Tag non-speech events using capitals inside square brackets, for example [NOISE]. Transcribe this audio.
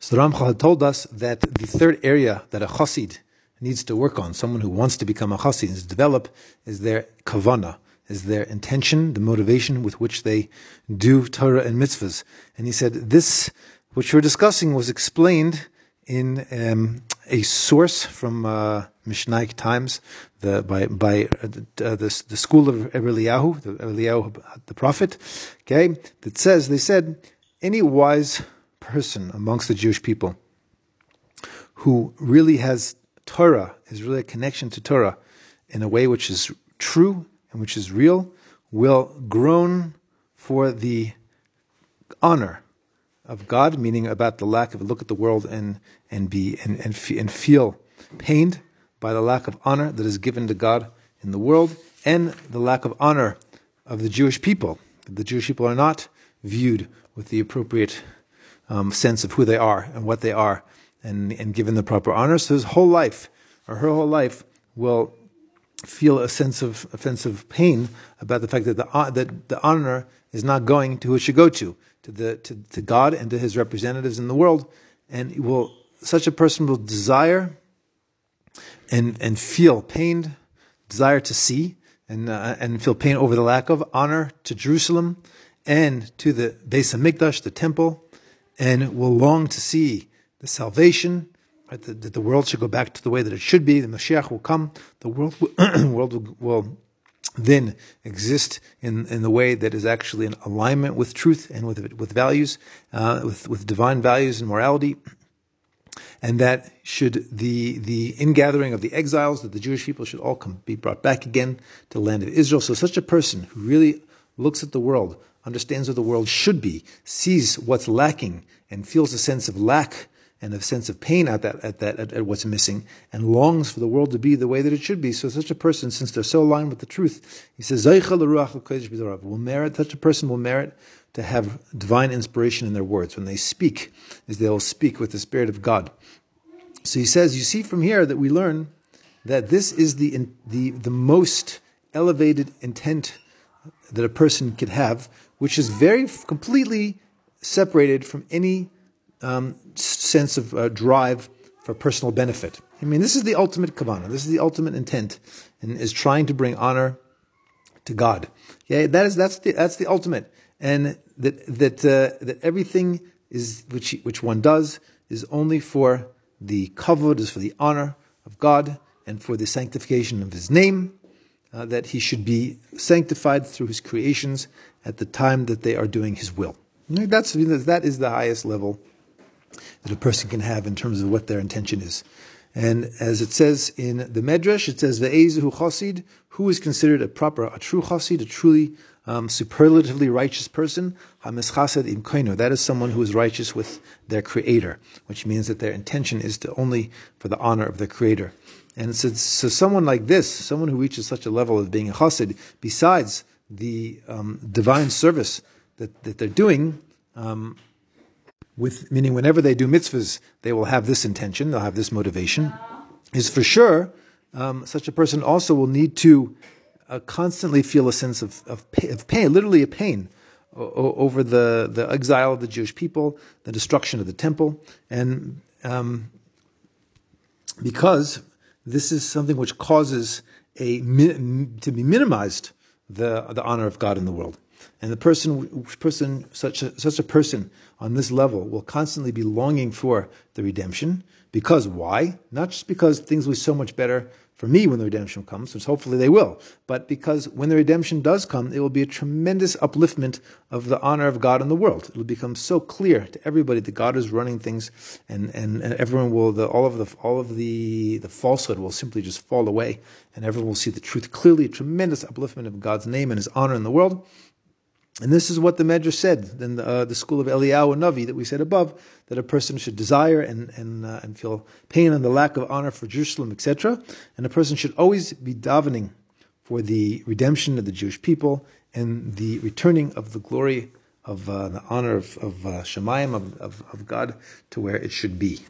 So the Ramchal had told us that the third area that a chassid needs to work on, someone who wants to become a chassid, is develop, is their kavana, is their intention, the motivation with which they do Torah and mitzvahs. And he said this, which we're discussing, was explained in um, a source from uh, Mishnaic times, the, by by uh, the, the, school of Eliyahu, the Eliyahu, the prophet, okay, that says they said any wise person amongst the Jewish people who really has Torah, is really a connection to Torah in a way which is true and which is real, will groan for the honor of God, meaning about the lack of look at the world and and be and and, and feel pained by the lack of honor that is given to God in the world and the lack of honor of the Jewish people. The Jewish people are not viewed with the appropriate um, sense of who they are and what they are and, and given the proper honor. So his whole life, or her whole life, will feel a sense of offensive pain about the fact that the, uh, that the honor is not going to who it should go to, to, the, to, to God and to his representatives in the world. And will, such a person will desire and, and feel pained, desire to see, and, uh, and feel pain over the lack of honor to Jerusalem and to the Beis Hamikdash, the temple, and will long to see the salvation, right, that, that, the world should go back to the way that it should be. The Mashiach will come. The world, [CLEARS THROAT] world will, will, then exist in, in the way that is actually in alignment with truth and with, with values, uh, with, with divine values and morality. And that should the, the ingathering of the exiles, that the Jewish people should all come, be brought back again to the land of Israel. So such a person who really looks at the world understands what the world should be, sees what's lacking, and feels a sense of lack and a sense of pain at that, at that, at, at, what's missing, and longs for the world to be the way that it should be. So such a person, since they're so aligned with the truth, he says, will merit, such a person will merit to have divine inspiration in their words. When they speak, is they will speak with the Spirit of God. So he says, you see from here that we learn that this is the, the, the most elevated intent that a person could have which is very completely separated from any um, sense of uh, drive for personal benefit. I mean, this is the ultimate kavana. This is the ultimate intent, and is trying to bring honor to God. Yeah, that is that's the that's the ultimate, and that that uh, that everything is which which one does is only for the kavod, is for the honor of God and for the sanctification of His name. Uh, that he should be sanctified through his creations at the time that they are doing His will. That's, that is the highest level that a person can have in terms of what their intention is. And as it says in the Medrash, it says, the Ve'ezuhu chosid, who is considered a proper, a true chosid, a truly um, superlatively righteous person, hamischased im koino. That is someone who is righteous with their creator, which means that their intention is to only for the honor of their creator. And so, so someone like this, someone who reaches such a level of being a chassid, besides the um, divine service that, that they're doing, um, with meaning whenever they do mitzvahs, they will have this intention, they'll have this motivation, is for sure um, such a person also will need to uh, constantly feel a sense of, of, pain, of pain literally a pain o- over the, the exile of the Jewish people, the destruction of the temple, and um, because this is something which causes a to be minimized the, the honor of God in the world. And the person, person such, a, such a person on this level will constantly be longing for the redemption. Because why? Not just because things will be so much better for me when the redemption comes, which hopefully they will, but because when the redemption does come, it will be a tremendous upliftment of the honor of God in the world. It will become so clear to everybody that God is running things, and, and, and everyone will the, all of the all of the the falsehood will simply just fall away, and everyone will see the truth clearly. A tremendous upliftment of God's name and His honor in the world. And this is what the Medrash said in the, uh, the school of Eliyahu Navi that we said above, that a person should desire and, and, uh, and feel pain and the lack of honor for Jerusalem, etc. And a person should always be davening for the redemption of the Jewish people and the returning of the glory of uh, the honor of, of uh, Shemayim, of, of, of God, to where it should be.